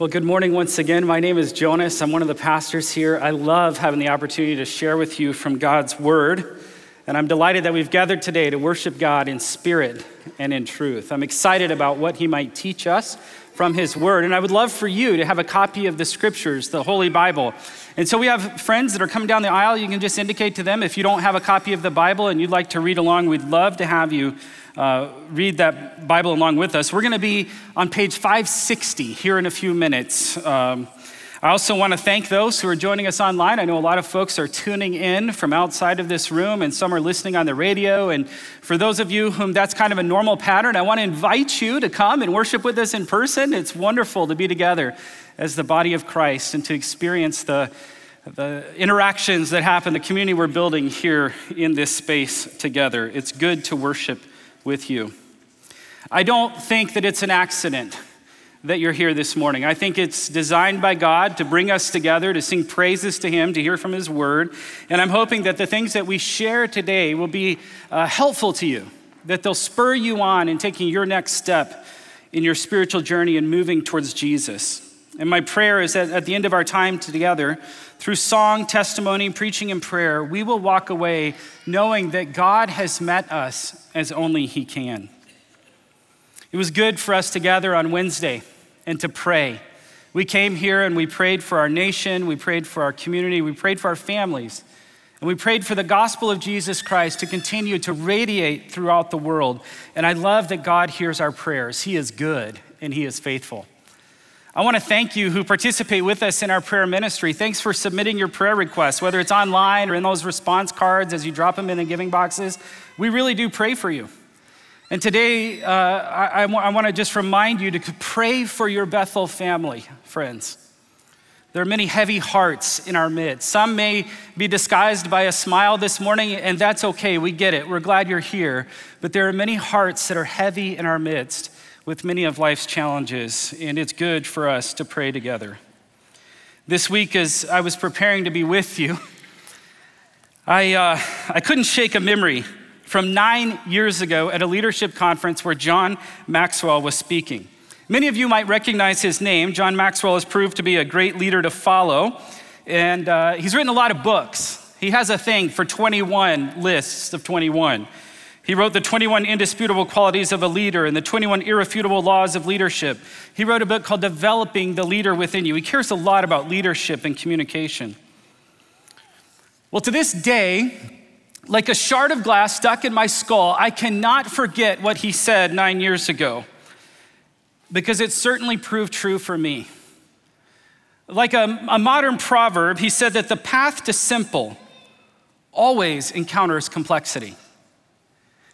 Well, good morning once again. My name is Jonas. I'm one of the pastors here. I love having the opportunity to share with you from God's Word. And I'm delighted that we've gathered today to worship God in spirit and in truth. I'm excited about what He might teach us from His Word. And I would love for you to have a copy of the Scriptures, the Holy Bible. And so we have friends that are coming down the aisle. You can just indicate to them if you don't have a copy of the Bible and you'd like to read along, we'd love to have you uh, read that Bible along with us. We're going to be on page 560 here in a few minutes. Um, I also want to thank those who are joining us online. I know a lot of folks are tuning in from outside of this room, and some are listening on the radio. And for those of you whom that's kind of a normal pattern, I want to invite you to come and worship with us in person. It's wonderful to be together as the body of Christ and to experience the, the interactions that happen, the community we're building here in this space together. It's good to worship with you. I don't think that it's an accident that you're here this morning. I think it's designed by God to bring us together, to sing praises to Him, to hear from His Word. And I'm hoping that the things that we share today will be uh, helpful to you, that they'll spur you on in taking your next step in your spiritual journey and moving towards Jesus. And my prayer is that at the end of our time together, through song, testimony, preaching, and prayer, we will walk away knowing that God has met us as only He can. It was good for us to gather on Wednesday and to pray. We came here and we prayed for our nation, we prayed for our community, we prayed for our families, and we prayed for the gospel of Jesus Christ to continue to radiate throughout the world. And I love that God hears our prayers. He is good and He is faithful. I want to thank you who participate with us in our prayer ministry. Thanks for submitting your prayer requests, whether it's online or in those response cards as you drop them in the giving boxes. We really do pray for you. And today, uh, I, I, w- I want to just remind you to pray for your Bethel family, friends. There are many heavy hearts in our midst. Some may be disguised by a smile this morning, and that's okay. We get it. We're glad you're here. But there are many hearts that are heavy in our midst with many of life's challenges, and it's good for us to pray together. This week, as I was preparing to be with you, I, uh, I couldn't shake a memory from nine years ago at a leadership conference where John Maxwell was speaking. Many of you might recognize his name. John Maxwell has proved to be a great leader to follow, and uh, he's written a lot of books. He has a thing for 21 lists of 21. He wrote the 21 indisputable qualities of a leader and the 21 irrefutable laws of leadership. He wrote a book called Developing the Leader Within You. He cares a lot about leadership and communication. Well, to this day, like a shard of glass stuck in my skull, I cannot forget what he said nine years ago because it certainly proved true for me. Like a, a modern proverb, he said that the path to simple always encounters complexity.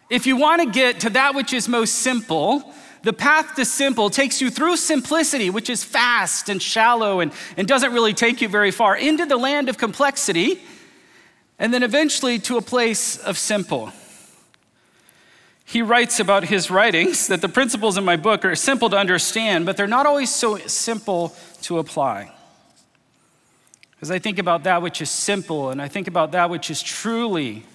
If you want to get to that which is most simple, the path to simple takes you through simplicity, which is fast and shallow and, and doesn't really take you very far, into the land of complexity, and then eventually to a place of simple. He writes about his writings that the principles in my book are simple to understand, but they're not always so simple to apply. As I think about that which is simple and I think about that which is truly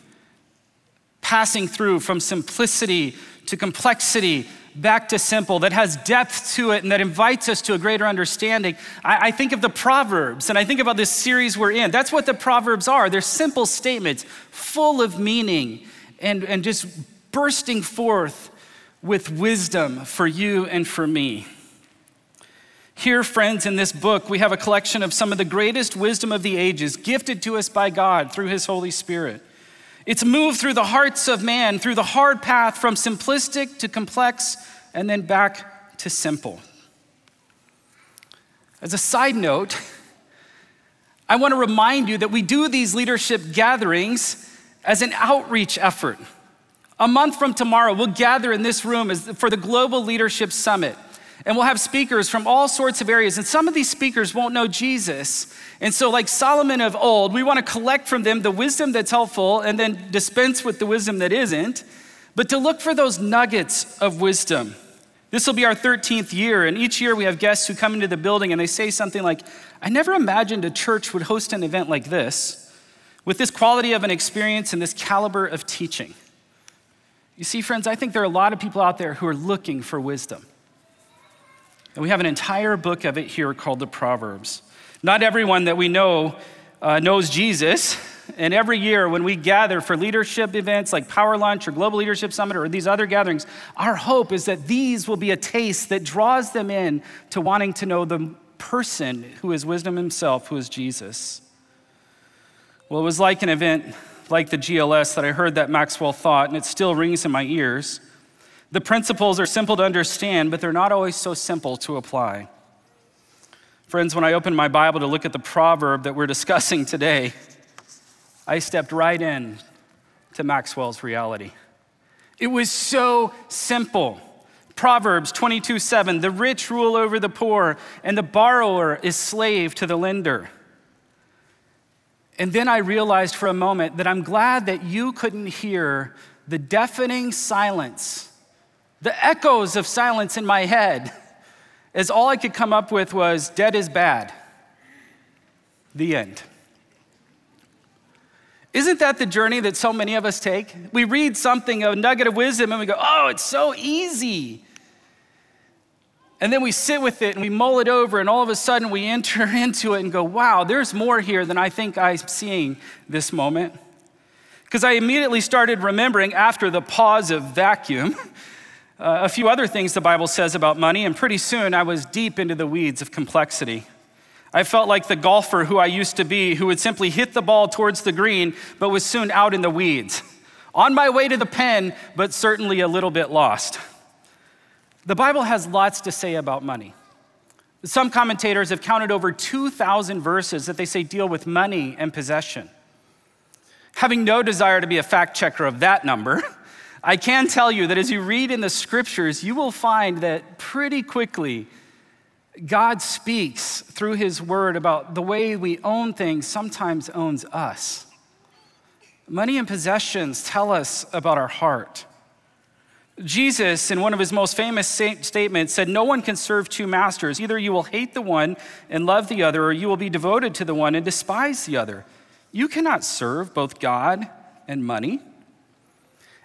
passing through from simplicity to complexity back to simple, that has depth to it and that invites us to a greater understanding. I, I, think of the Proverbs and I think about this series we're in. That's what the Proverbs are. They're simple statements full of meaning and, and just bursting forth with wisdom for you and for me. Here, friends, in this book, we have a collection of some of the greatest wisdom of the ages gifted to us by God through His Holy Spirit. It's moved through the hearts of man, through the hard path from simplistic to complex, and then back to simple. As a side note, I want to remind you that we do these leadership gatherings as an outreach effort. A month from tomorrow, we'll gather in this room for the Global Leadership Summit. And we'll have speakers from all sorts of areas. And some of these speakers won't know Jesus. And so, like Solomon of old, we want to collect from them the wisdom that's helpful and then dispense with the wisdom that isn't, but to look for those nuggets of wisdom. This will be our 13th year. And each year we have guests who come into the building and they say something like, I never imagined a church would host an event like this with this quality of an experience and this caliber of teaching. You see, friends, I think there are a lot of people out there who are looking for wisdom And we have an entire book of it here called the Proverbs. Not everyone that we know uh, knows Jesus. And every year, when we gather for leadership events like Power Lunch or Global Leadership Summit or these other gatherings, our hope is that these will be a taste that draws them in to wanting to know the person who is wisdom himself, who is Jesus. Well, it was like an event like the GLS that I heard that Maxwell thought, and it still rings in my ears. The principles are simple to understand, but they're not always so simple to apply. Friends, when I opened my Bible to look at the proverb that we're discussing today, I stepped right in to Maxwell's reality. It was so simple. Proverbs 22 7, the rich rule over the poor, and the borrower is slave to the lender. And then I realized for a moment that I'm glad that you couldn't hear the deafening silence, the echoes of silence in my head, as all I could come up with was dead is bad. The end. Isn't that the journey that so many of us take? We read something, a nugget of wisdom, and we go, oh, it's so easy. And then we sit with it and we mull it over, and all of a sudden we enter into it and go, wow, there's more here than I think I'm seeing this moment. Because I immediately started remembering after the pause of vacuum uh, a few other things the Bible says about money, and pretty soon I was deep into the weeds of complexity. I felt like the golfer who I used to be, who would simply hit the ball towards the green, but was soon out in the weeds. On my way to the pen, but certainly a little bit lost. The Bible has lots to say about money. Some commentators have counted over 2,000 verses that they say deal with money and possession. Having no desire to be a fact checker of that number, I can tell you that as you read in the scriptures, you will find that pretty quickly God speaks through his word about the way we own things sometimes owns us. Money and possessions tell us about our heart. Jesus, in one of his most famous statements, said, No one can serve two masters. Either you will hate the one and love the other, or you will be devoted to the one and despise the other. You cannot serve both God and money.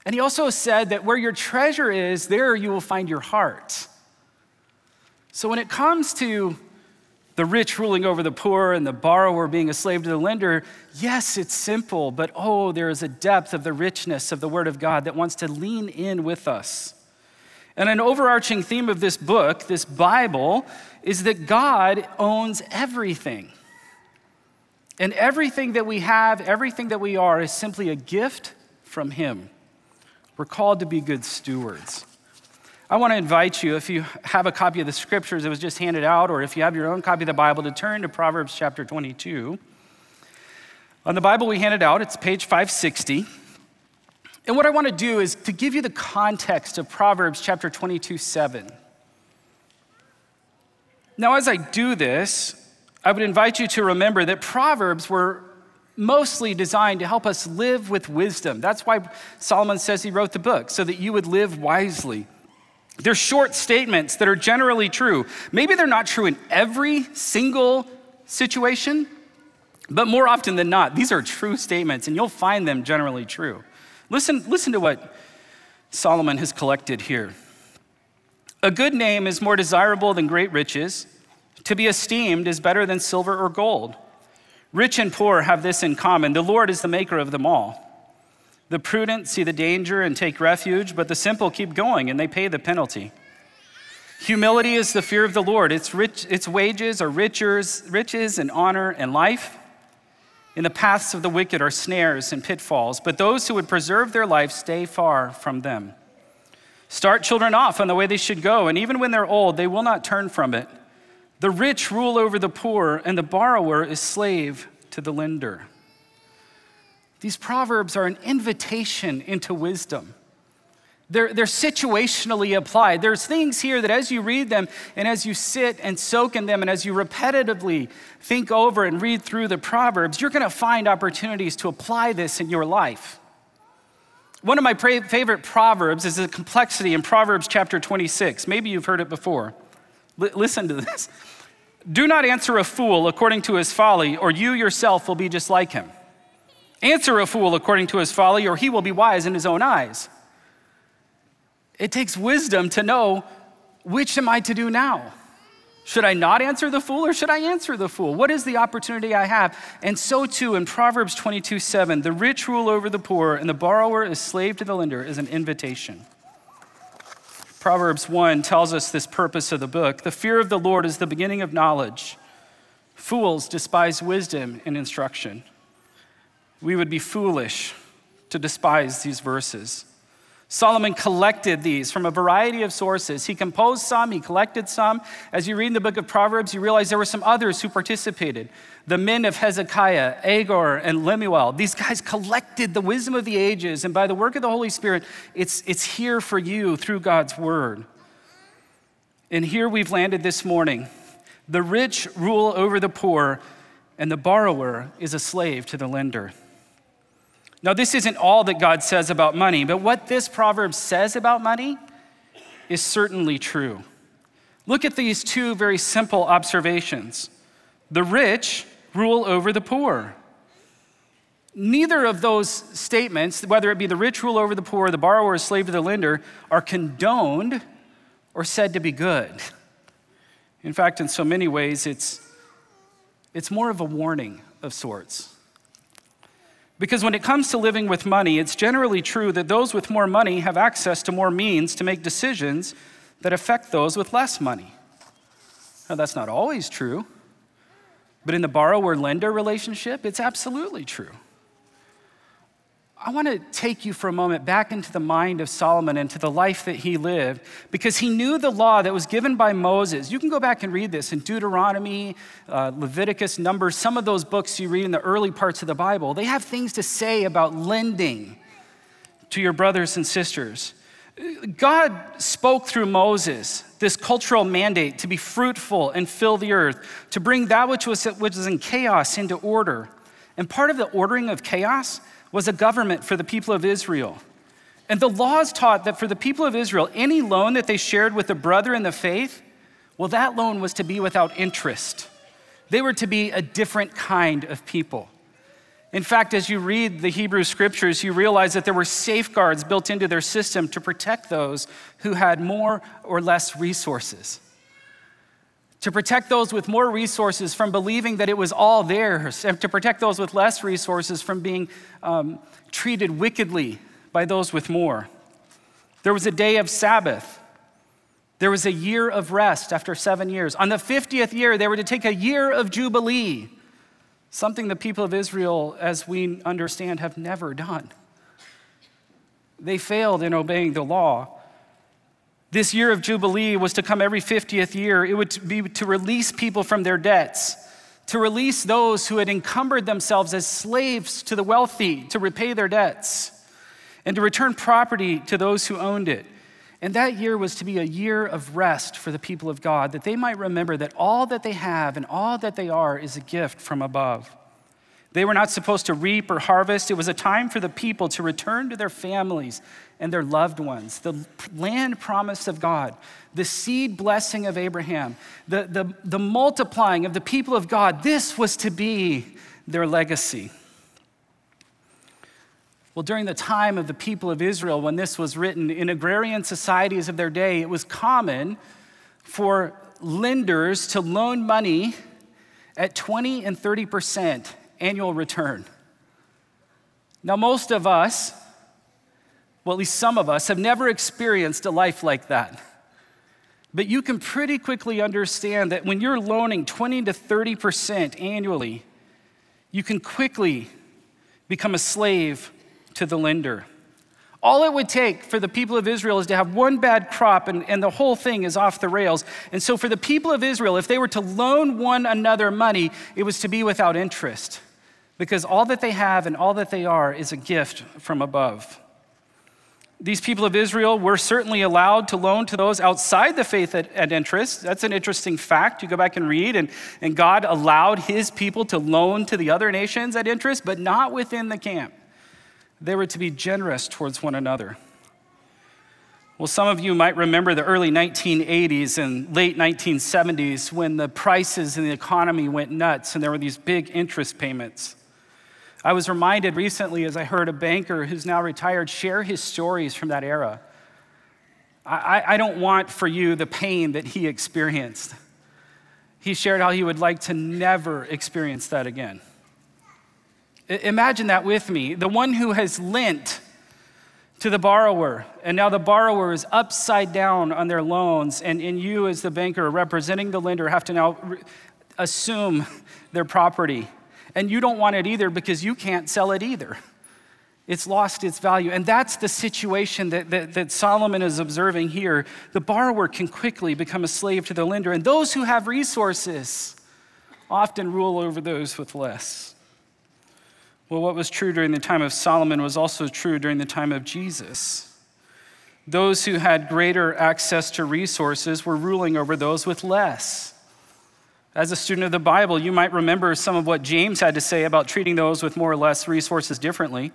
And he also said that where your treasure is, there you will find your heart. So when it comes to the rich ruling over the poor and the borrower being a slave to the lender, yes, it's simple, but oh, there is a depth of the richness of the Word of God that wants to lean in with us. And an overarching theme of this book, this Bible, is that God owns everything. And everything that we have, everything that we are, is simply a gift from Him. We're called to be good stewards. I want to invite you, if you have a copy of the scriptures that was just handed out, or if you have your own copy of the Bible, to turn to Proverbs chapter 22. On the Bible we handed out, it's page 560. And what I want to do is to give you the context of Proverbs chapter 22, 7. Now, as I do this, I would invite you to remember that Proverbs were mostly designed to help us live with wisdom. That's why Solomon says he wrote the book, so that you would live wisely. They're short statements that are generally true. Maybe they're not true in every single situation, but more often than not, these are true statements, and you'll find them generally true. Listen, listen to what Solomon has collected here. A good name is more desirable than great riches. To be esteemed is better than silver or gold. Rich and poor have this in common the Lord is the maker of them all. The prudent see the danger and take refuge, but the simple keep going and they pay the penalty. Humility is the fear of the Lord. Its, rich, its wages are riches, riches and honor and life. In the paths of the wicked are snares and pitfalls, but those who would preserve their life stay far from them. Start children off on the way they should go, and even when they're old, they will not turn from it. The rich rule over the poor, and the borrower is slave to the lender. These proverbs are an invitation into wisdom. They're, they're situationally applied. There's things here that as you read them and as you sit and soak in them and as you repetitively think over and read through the Proverbs, you're going to find opportunities to apply this in your life. One of my favorite Proverbs is the complexity in Proverbs chapter 26. Maybe you've heard it before. L- listen to this. Do not answer a fool according to his folly, or you yourself will be just like him. Answer a fool according to his folly, or he will be wise in his own eyes. It takes wisdom to know which am I to do now? Should I not answer the fool or should I answer the fool? What is the opportunity I have? And so too in Proverbs 22 7, the rich rule over the poor and the borrower is slave to the lender is an invitation. Proverbs 1 tells us this purpose of the book. The fear of the Lord is the beginning of knowledge. Fools despise wisdom and instruction. We would be foolish to despise these verses. Solomon collected these from a variety of sources. He composed some, he collected some. As you read in the book of Proverbs, you realize there were some others who participated. The men of Hezekiah, Agur, and Lemuel, these guys collected the wisdom of the ages, and by the work of the Holy Spirit, it's, it's here for you through God's word. And here we've landed this morning. The rich rule over the poor, and the borrower is a slave to the lender. Now, this isn't all that God says about money, but what this proverb says about money is certainly true. Look at these two very simple observations the rich rule over the poor. Neither of those statements, whether it be the rich rule over the poor, the borrower is slave to the lender, are condoned or said to be good. In fact, in so many ways, it's, it's more of a warning of sorts. Because when it comes to living with money, it's generally true that those with more money have access to more means to make decisions that affect those with less money. Now, that's not always true, but in the borrower lender relationship, it's absolutely true. I want to take you for a moment back into the mind of Solomon and to the life that he lived because he knew the law that was given by Moses. You can go back and read this in Deuteronomy, uh, Leviticus, Numbers, some of those books you read in the early parts of the Bible. They have things to say about lending to your brothers and sisters. God spoke through Moses this cultural mandate to be fruitful and fill the earth, to bring that which was, which was in chaos into order. And part of the ordering of chaos was a government for the people of Israel. And the laws taught that for the people of Israel, any loan that they shared with a brother in the faith, well, that loan was to be without interest. They were to be a different kind of people. In fact, as you read the Hebrew scriptures, you realize that there were safeguards built into their system to protect those who had more or less resources to protect those with more resources from believing that it was all theirs, and to protect those with less resources from being um, treated wickedly by those with more. There was a day of Sabbath. There was a year of rest after seven years. On the 50th year, they were to take a year of Jubilee, something the people of Israel, as we understand, have never done. They failed in obeying the law. This year of Jubilee was to come every 50th year. It would be to release people from their debts, to release those who had encumbered themselves as slaves to the wealthy, to repay their debts, and to return property to those who owned it. And that year was to be a year of rest for the people of God, that they might remember that all that they have and all that they are is a gift from above. They were not supposed to reap or harvest. It was a time for the people to return to their families and their loved ones, the land promise of God, the seed blessing of Abraham, the, the, the multiplying of the people of God. This was to be their legacy. Well, during the time of the people of Israel, when this was written, in agrarian societies of their day, it was common for lenders to loan money at 20 and 30% annual return. Now, most of us, well, at least some of us, have never experienced a life like that. But you can pretty quickly understand that when you're loaning 20 to 30% annually, you can quickly become a slave to the lender. All it would take for the people of Israel is to have one bad crop and, and the whole thing is off the rails. And so, for the people of Israel, if they were to loan one another money, it was to be without interest because all that they have and all that they are is a gift from above. These people of Israel were certainly allowed to loan to those outside the faith at, at, interest. That's an interesting fact. You go back and read, and, and God allowed his people to loan to the other nations at interest, but not within the camp. They were to be generous towards one another. Well, some of you might remember the early 1980s and late 1970s when the prices in the economy went nuts and there were these big interest payments. I was reminded recently as I heard a banker who's now retired share his stories from that era. I, I don't want for you the pain that he experienced. he shared how he would like to never experience that again. Imagine that with me. The one who has lent to the borrower, and now the borrower is upside down on their loans, and, and you, as the banker representing the lender, have to now re- assume their property. And you don't want it either because you can't sell it either. It's lost its value. And that's the situation that, that, that, Solomon is observing here. The borrower can quickly become a slave to the lender, and those who have resources often rule over those with less. Well, what was true during the time of Solomon was also true during the time of Jesus. Those who had greater access to resources were ruling over those with less. As a student of the Bible, you might remember some of what James had to say about treating those with more or less resources differently.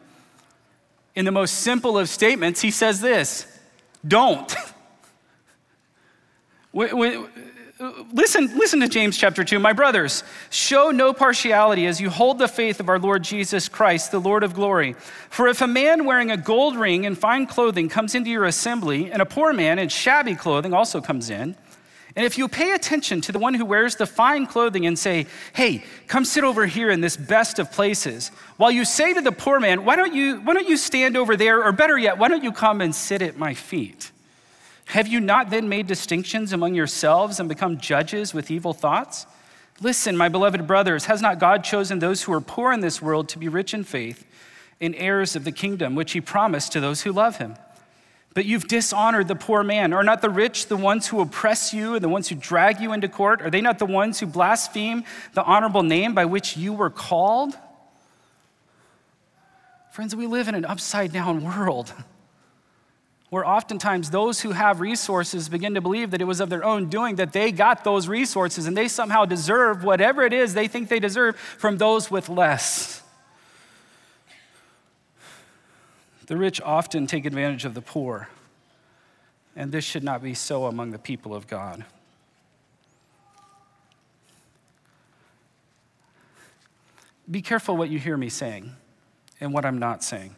In the most simple of statements, he says this don't. listen, listen to James chapter 2. My brothers, show no partiality as you hold the faith of our Lord Jesus Christ, the Lord of glory. For if a man wearing a gold ring and fine clothing comes into your assembly, and a poor man in shabby clothing also comes in, and if you pay attention to the one who wears the fine clothing and say, Hey, come sit over here in this best of places, while you say to the poor man, Why don't you, why don't you stand over there? Or better yet, why don't you come and sit at my feet? Have you not then made distinctions among yourselves and become judges with evil thoughts? Listen, my beloved brothers, has not God chosen those who are poor in this world to be rich in faith and heirs of the kingdom, which he promised to those who love him? But you've dishonored the poor man. Are not the rich the ones who oppress you and the ones who drag you into court? Are they not the ones who blaspheme the honorable name by which you were called? Friends, we live in an upside down world where oftentimes those who have resources begin to believe that it was of their own doing that they got those resources and they somehow deserve whatever it is they think they deserve from those with less. The rich often take advantage of the poor, and this should not be so among the people of God. Be careful what you hear me saying and what I'm not saying.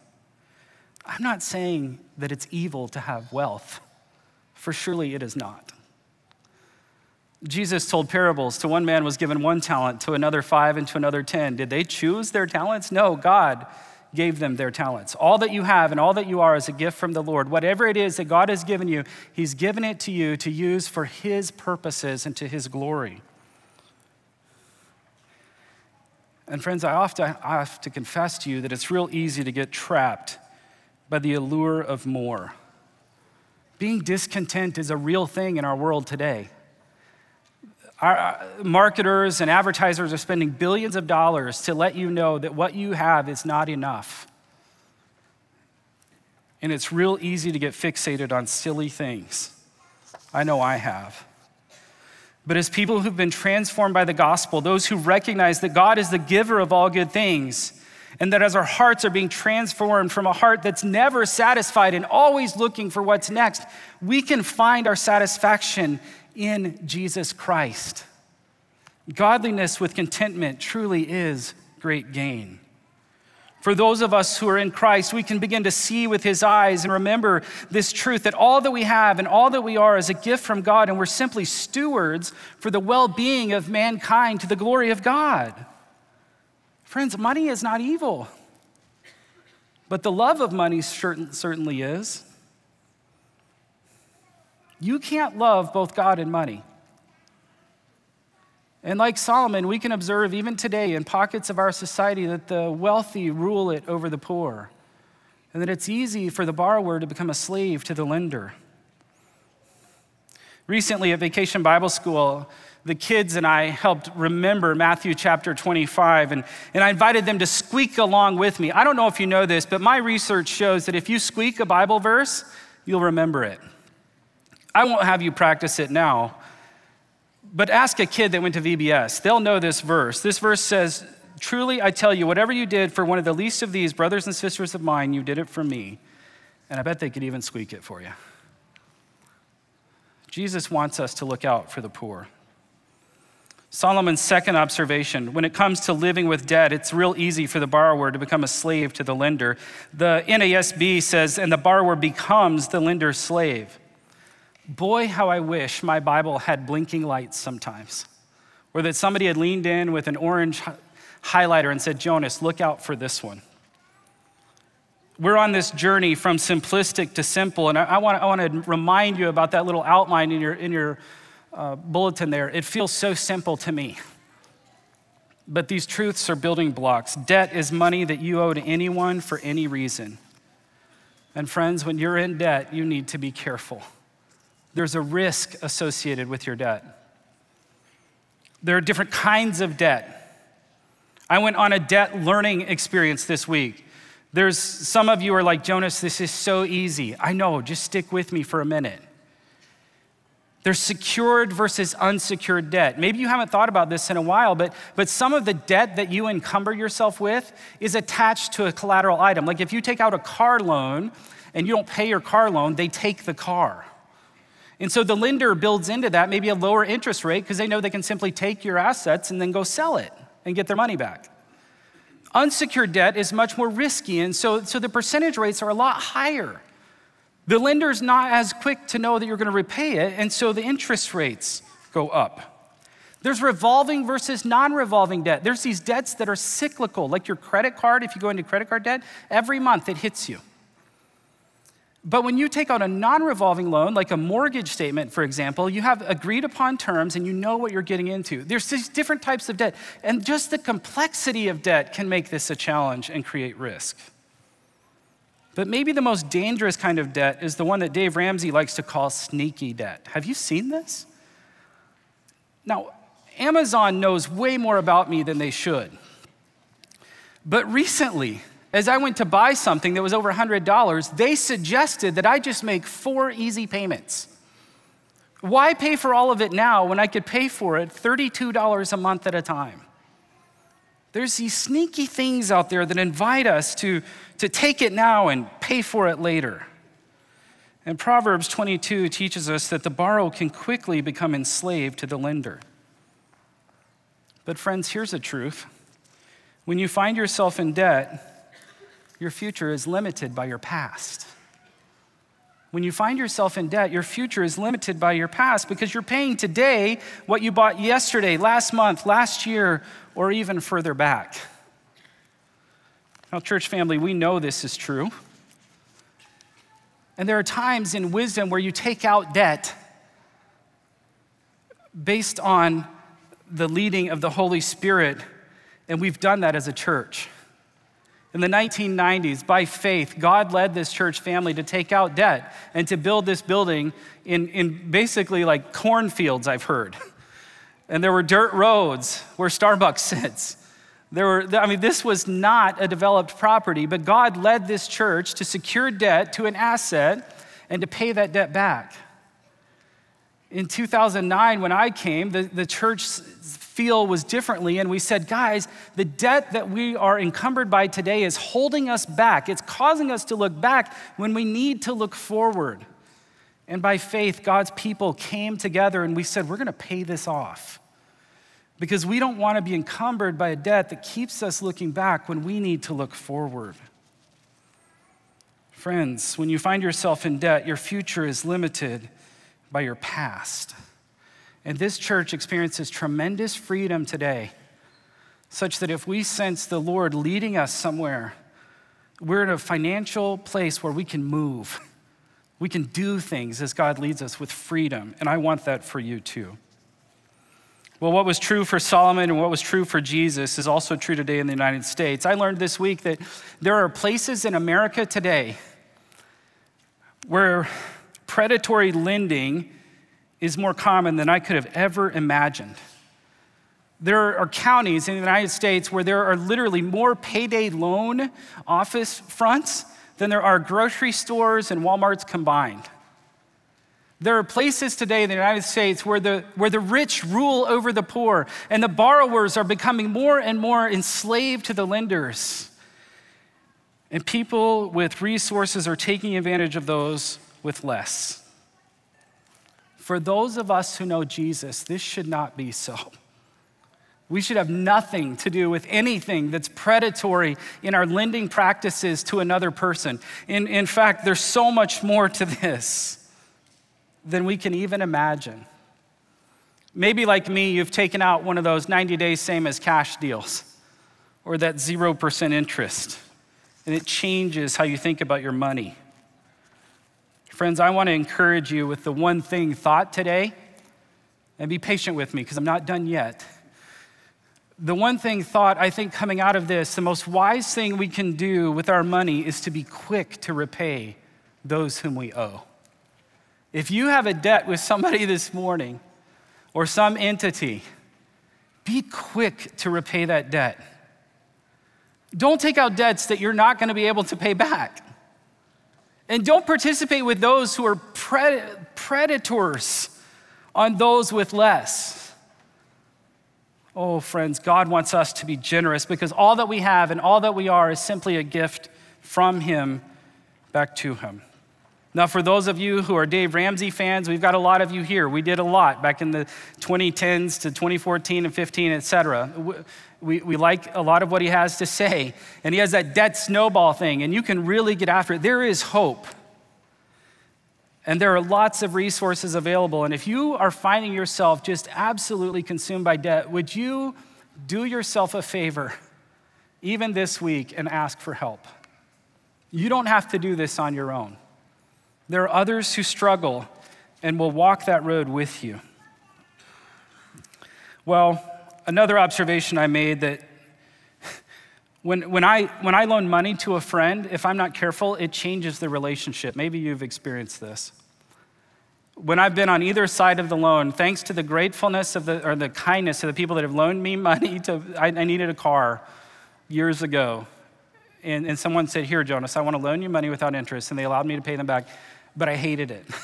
I'm not saying that it's evil to have wealth, for surely it is not. Jesus told parables. To one man was given one talent, to another five, and to another ten. Did they choose their talents? No, God gave them their talents. All that you have and all that you are is a gift from the Lord. Whatever it is that God has given you, He's given it to you to use for His purposes and to His glory. And friends, I often have to confess to you that it's real easy to get trapped by the allure of more. Being discontent is a real thing in our world today. Our uh, marketers and advertisers are spending billions of dollars to let you know that what you have is not enough. And it's real easy to get fixated on silly things. I know I have. But as people who've been transformed by the gospel, those who recognize that God is the giver of all good things, and that as our hearts are being transformed from a heart that's never satisfied and always looking for what's next, we can find our satisfaction in Jesus Christ. Godliness with contentment truly is great gain. For those of us who are in Christ, we can begin to see with His eyes and remember this truth that all that we have and all that we are is a gift from God, and we're simply stewards for the well being of mankind to the glory of God. Friends, money is not evil, but the love of money certainly is. You can't love both God and money. And like Solomon, we can observe even today in pockets of our society that the wealthy rule it over the poor, and that it's easy for the borrower to become a slave to the lender. Recently at Vacation Bible School, the kids and I helped remember Matthew chapter 25, and, and I invited them to squeak along with me. I don't know if you know this, but my research shows that if you squeak a Bible verse, you'll remember it. I won't have you practice it now, but ask a kid that went to VBS. They'll know this verse. This verse says, Truly, I tell you, whatever you did for one of the least of these brothers and sisters of mine, you did it for me. And I bet they could even squeak it for you. Jesus wants us to look out for the poor. Solomon's second observation when it comes to living with debt, it's real easy for the borrower to become a slave to the lender. The NASB says, and the borrower becomes the lender's slave. Boy, how I wish my Bible had blinking lights sometimes. or that somebody had leaned in with an orange highlighter and said, Jonas, look out for this one. We're on this journey from simplistic to simple, and I, I, want, to remind you about that little outline in your, in your uh, bulletin there. It feels so simple to me. But these truths are building blocks. Debt is money that you owe to anyone for any reason. And friends, when you're in debt, you need to be careful. There's a risk associated with your debt. There are different kinds of debt. I went on a debt learning experience this week. There's some of you are like, Jonas, this is so easy. I know, just stick with me for a minute. There's secured versus unsecured debt. Maybe you haven't thought about this in a while, but, but some of the debt that you encumber yourself with is attached to a collateral item. Like if you take out a car loan and you don't pay your car loan, they take the car. And so the lender builds into that maybe a lower interest rate because they know they can simply take your assets and then go sell it and get their money back. Unsecured debt is much more risky, and so, so the percentage rates are a lot higher. The lender's not as quick to know that you're going to repay it, and so the interest rates go up. There's revolving versus non revolving debt. There's these debts that are cyclical, like your credit card. If you go into credit card debt, every month it hits you. But when you take out a non revolving loan, like a mortgage statement, for example, you have agreed upon terms and you know what you're getting into. There's these different types of debt, and just the complexity of debt can make this a challenge and create risk. But maybe the most dangerous kind of debt is the one that Dave Ramsey likes to call sneaky debt. Have you seen this? Now, Amazon knows way more about me than they should. But recently, as I went to buy something that was over $100, they suggested that I just make four easy payments. Why pay for all of it now when I could pay for it $32 a month at a time? There's these sneaky things out there that invite us to, to take it now and pay for it later. And Proverbs 22 teaches us that the borrower can quickly become enslaved to the lender. But, friends, here's the truth when you find yourself in debt, your future is limited by your past. When you find yourself in debt, your future is limited by your past because you're paying today what you bought yesterday, last month, last year, or even further back. Now, church family, we know this is true. And there are times in wisdom where you take out debt based on the leading of the Holy Spirit, and we've done that as a church. In the 1990s, by faith, God led this church family to take out debt and to build this building in, in basically like cornfields, I've heard. And there were dirt roads where Starbucks sits. There were, I mean, this was not a developed property, but God led this church to secure debt to an asset and to pay that debt back. In 2009, when I came, the, the church feel was differently, and we said, guys, the debt that we are encumbered by today is holding us back. It's causing us to look back when we need to look forward. And by faith, God's people came together and we said, we're going to pay this off. Because we don't want to be encumbered by a debt that keeps us looking back when we need to look forward. Friends, when you find yourself in debt, your future is limited by your past. And this church experiences tremendous freedom today, such that if we sense the Lord leading us somewhere, we're in a financial place where we can move. We can do things as God leads us with freedom. And I want that for you too. Well, what was true for Solomon and what was true for Jesus is also true today in the United States. I learned this week that there are places in America today where predatory lending is more common than I could have ever imagined. There are counties in the United States where there are literally more payday loan office fronts than there are grocery stores and Walmarts combined. There are places today in the United States where the, where the rich rule over the poor, and the borrowers are becoming more and more enslaved to the lenders. And people with resources are taking advantage of those with less. For those of us who know Jesus, this should not be so. We should have nothing to do with anything that's predatory in our lending practices to another person. In, in fact, there's so much more to this than we can even imagine. Maybe, like me, you've taken out one of those 90 days same as cash deals or that 0% interest, and it changes how you think about your money. Friends, I want to encourage you with the one thing thought today, and be patient with me because I'm not done yet. The one thing thought I think coming out of this, the most wise thing we can do with our money is to be quick to repay those whom we owe. If you have a debt with somebody this morning or some entity, be quick to repay that debt. Don't take out debts that you're not going to be able to pay back. And don't participate with those who are pred- predators on those with less. Oh, friends, God wants us to be generous because all that we have and all that we are is simply a gift from Him back to Him. Now, for those of you who are Dave Ramsey fans, we've got a lot of you here. We did a lot back in the 2010s to 2014 and 15, et cetera. We, we like a lot of what he has to say. And he has that debt snowball thing, and you can really get after it. There is hope. And there are lots of resources available. And if you are finding yourself just absolutely consumed by debt, would you do yourself a favor, even this week, and ask for help? You don't have to do this on your own. There are others who struggle and will walk that road with you. Well, another observation I made that when, when, I, when I loan money to a friend, if I'm not careful, it changes the relationship. Maybe you've experienced this. When I've been on either side of the loan, thanks to the gratefulness of the, or the kindness of the people that have loaned me money to, I, I needed a car years ago. And, and someone said, Here, Jonas, I want to loan you money without interest. And they allowed me to pay them back but I hated it.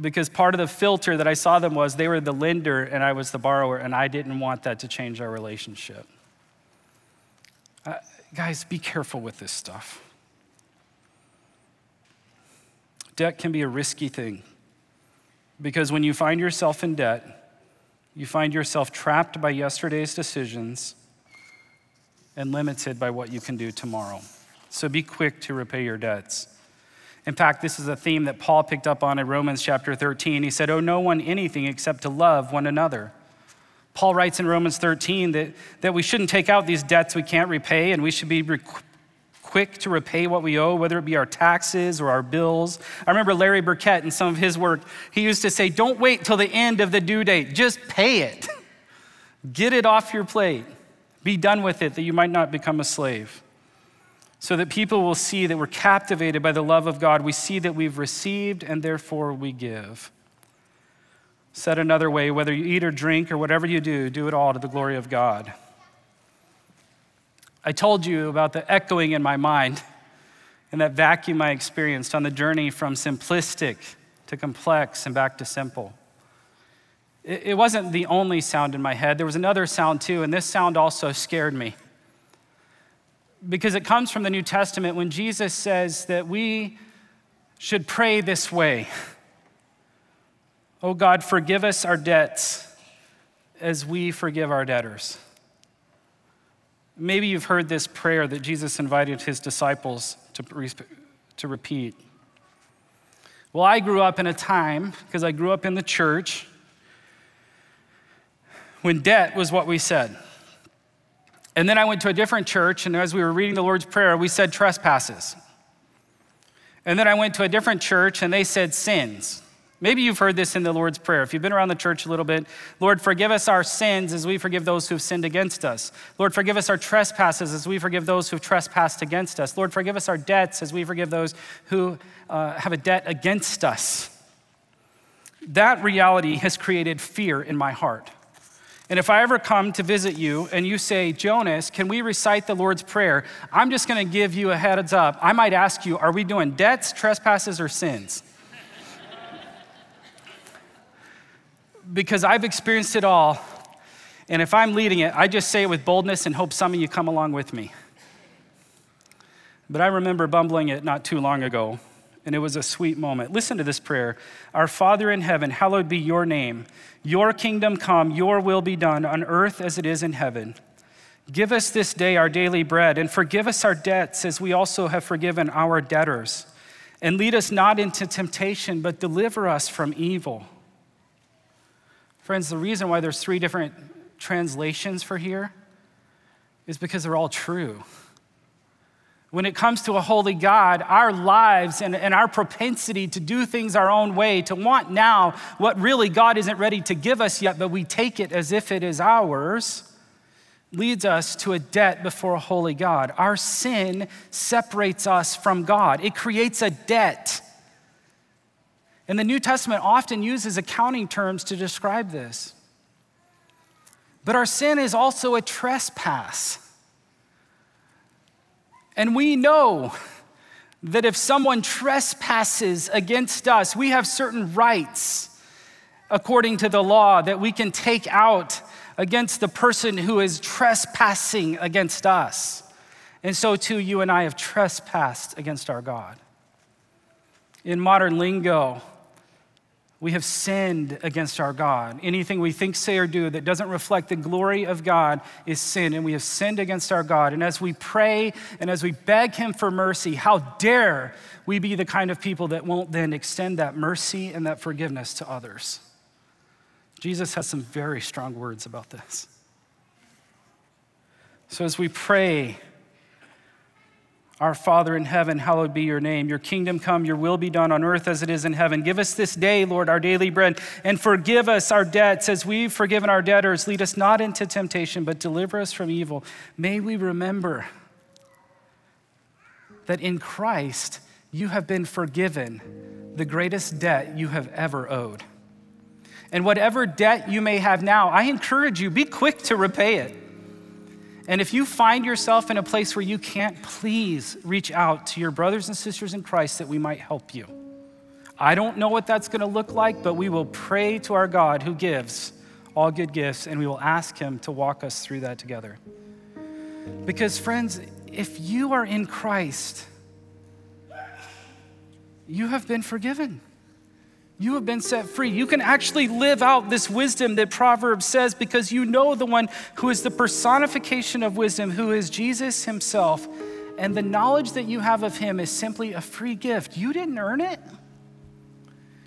because part of the filter that I saw them was they were the lender and I was the borrower, and I didn't want that to change our relationship. Uh, guys, be careful with this stuff. Debt can be a risky thing because when you find yourself in debt, you find yourself trapped by yesterday's decisions and limited by what you can do tomorrow. So be quick to repay your debts. In fact, this is a theme that Paul picked up on in Romans chapter 13. He said, Oh, no one anything except to love one another. Paul writes in Romans 13 that, that we shouldn't take out these debts we can't repay, and we should be re- quick to repay what we owe, whether it be our taxes or our bills. I remember Larry Burkett in some of his work, he used to say, Don't wait till the end of the due date, just pay it. Get it off your plate. Be done with it that you might not become a slave so that people will see that we're captivated by the love of God. We see that we've received and therefore we give. Said another way, whether you eat or drink or whatever you do, do it all to the glory of God. I told you about the echoing in my mind and that vacuum I experienced on the journey from simplistic to complex and back to simple. It wasn't the only sound in my head, there was another sound too, and this sound also scared me because it comes from the New Testament when Jesus says that we should pray this way Oh God, forgive us our debts as we forgive our debtors. Maybe you've heard this prayer that Jesus invited his disciples to, to repeat. Well, I grew up in a time, because I grew up in the church, when debt was what we said. And then I went to a different church, and as we were reading the Lord's Prayer, we said trespasses. And then I went to a different church, and they said sins. Maybe you've heard this in the Lord's Prayer. If you've been around the church a little bit, Lord, forgive us our sins as we forgive those who've sinned against us. Lord, forgive us our trespasses as we forgive those who've trespassed against us. Lord, forgive us our debts as we forgive those who uh, have a debt against us. That reality has created fear in my heart. And if I ever come to visit you and you say, Jonas, can we recite the Lord's Prayer? I'm just going to give you a heads up. I might ask you, are we doing debts, trespasses, or sins? because I've experienced it all. And if I'm leading it, I just say it with boldness and hope some of you come along with me. But I remember bumbling it not too long ago, and it was a sweet moment. Listen to this prayer Our Father in heaven, hallowed be your name. Your kingdom come, your will be done on earth as it is in heaven. Give us this day our daily bread, and forgive us our debts as we also have forgiven our debtors. And lead us not into temptation, but deliver us from evil. Friends, the reason why there's three different translations for here is because they're all true. When it comes to a holy God, our lives and, and our propensity to do things our own way, to want now what really God isn't ready to give us yet, but we take it as if it is ours, leads us to a debt before a holy God. Our sin separates us from God, it creates a debt. And the New Testament often uses accounting terms to describe this. But our sin is also a trespass. And we know that if someone trespasses against us, we have certain rights according to the law that we can take out against the person who is trespassing against us. And so too, you and I have trespassed against our God. In modern lingo, we have sinned against our God. Anything we think, say, or do that doesn't reflect the glory of God is sin, and we have sinned against our God. And as we pray and as we beg Him for mercy, how dare we be the kind of people that won't then extend that mercy and that forgiveness to others? Jesus has some very strong words about this. So as we pray, our Father in heaven, hallowed be your name. Your kingdom come, your will be done on earth as it is in heaven. Give us this day, Lord, our daily bread, and forgive us our debts as we've forgiven our debtors. Lead us not into temptation, but deliver us from evil. May we remember that in Christ you have been forgiven the greatest debt you have ever owed. And whatever debt you may have now, I encourage you, be quick to repay it. And if you find yourself in a place where you can't, please reach out to your brothers and sisters in Christ that we might help you. I don't know what that's going to look like, but we will pray to our God who gives all good gifts, and we will ask Him to walk us through that together. Because, friends, if you are in Christ, you have been forgiven. You have been set free. You can actually live out this wisdom that Proverbs says because you know the one who is the personification of wisdom, who is Jesus himself. And the knowledge that you have of him is simply a free gift. You didn't earn it.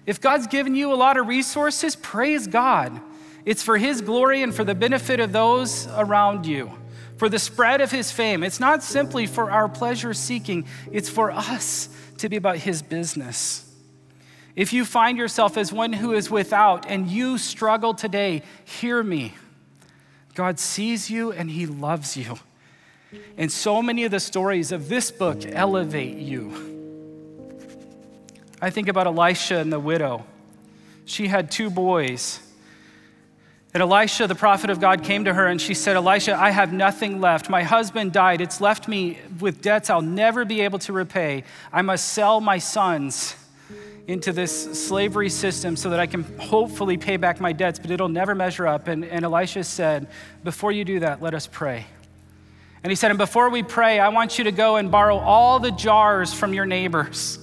If God's given you a lot of resources, praise God. It's for his glory and for the benefit of those around you, for the spread of his fame. It's not simply for our pleasure seeking, it's for us to be about his business. If you find yourself as one who is without and you struggle today, hear me. God sees you and he loves you. And so many of the stories of this book elevate you. I think about Elisha and the widow. She had two boys. And Elisha, the prophet of God, came to her and she said, Elisha, I have nothing left. My husband died. It's left me with debts I'll never be able to repay. I must sell my sons into this slavery system so that I can hopefully pay back my debts, but it'll never measure up. And, and Elisha said, Before you do that, let us pray. And he said, And before we pray, I want you to go and borrow all the jars from your neighbors.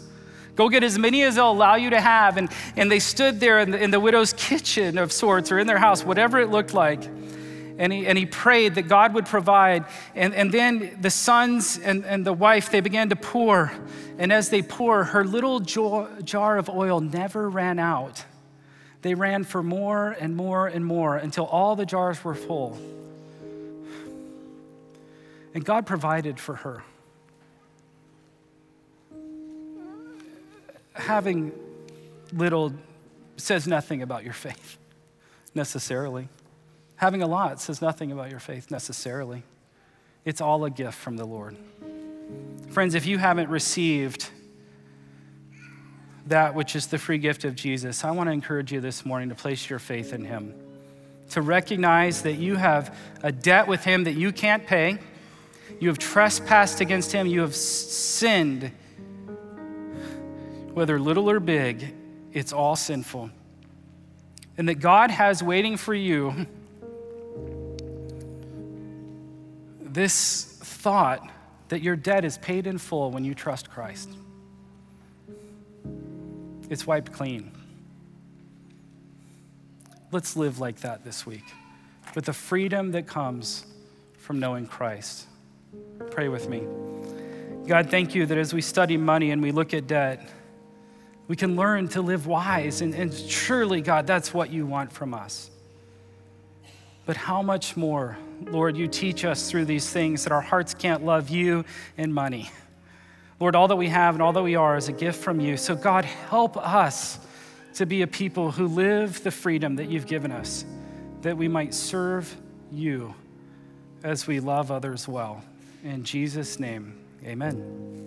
Go get as many as they'll allow you to have. And, and they stood there in the, in the widow's kitchen of sorts or in their house, whatever it looked like. And he, and he prayed that God would provide. And, and then the sons and, and the wife, they began to pour and as they pour, her little jar of oil never ran out. They ran for more and more and more until all the jars were full. And God provided for her. Having little says nothing about your faith necessarily. Having a lot says nothing about your faith necessarily. It's all a gift from the Lord. Friends, if you haven't received that which is the free gift of Jesus, I want to encourage you this morning to place your faith in Him, to recognize that you have a debt with Him that you can't pay. You have trespassed against Him, you have sinned. Whether little or big, it's all sinful. And that God has waiting for you this thought that your debt is paid in full when you trust Christ. It's wiped clean. Let's live like that this week with the freedom that comes from knowing Christ. Pray with me. God, thank you that as we study money and we look at debt, we can learn to live wise. And, and surely, God, that's what you want from us. But how much more, Lord, you teach us through these things that our hearts can't love you and money. Lord, all that we have and all that we are is a gift from you. So, God, help us to be a people who live the freedom that you've given us, that we might serve you as we love others well. In Jesus' name, amen.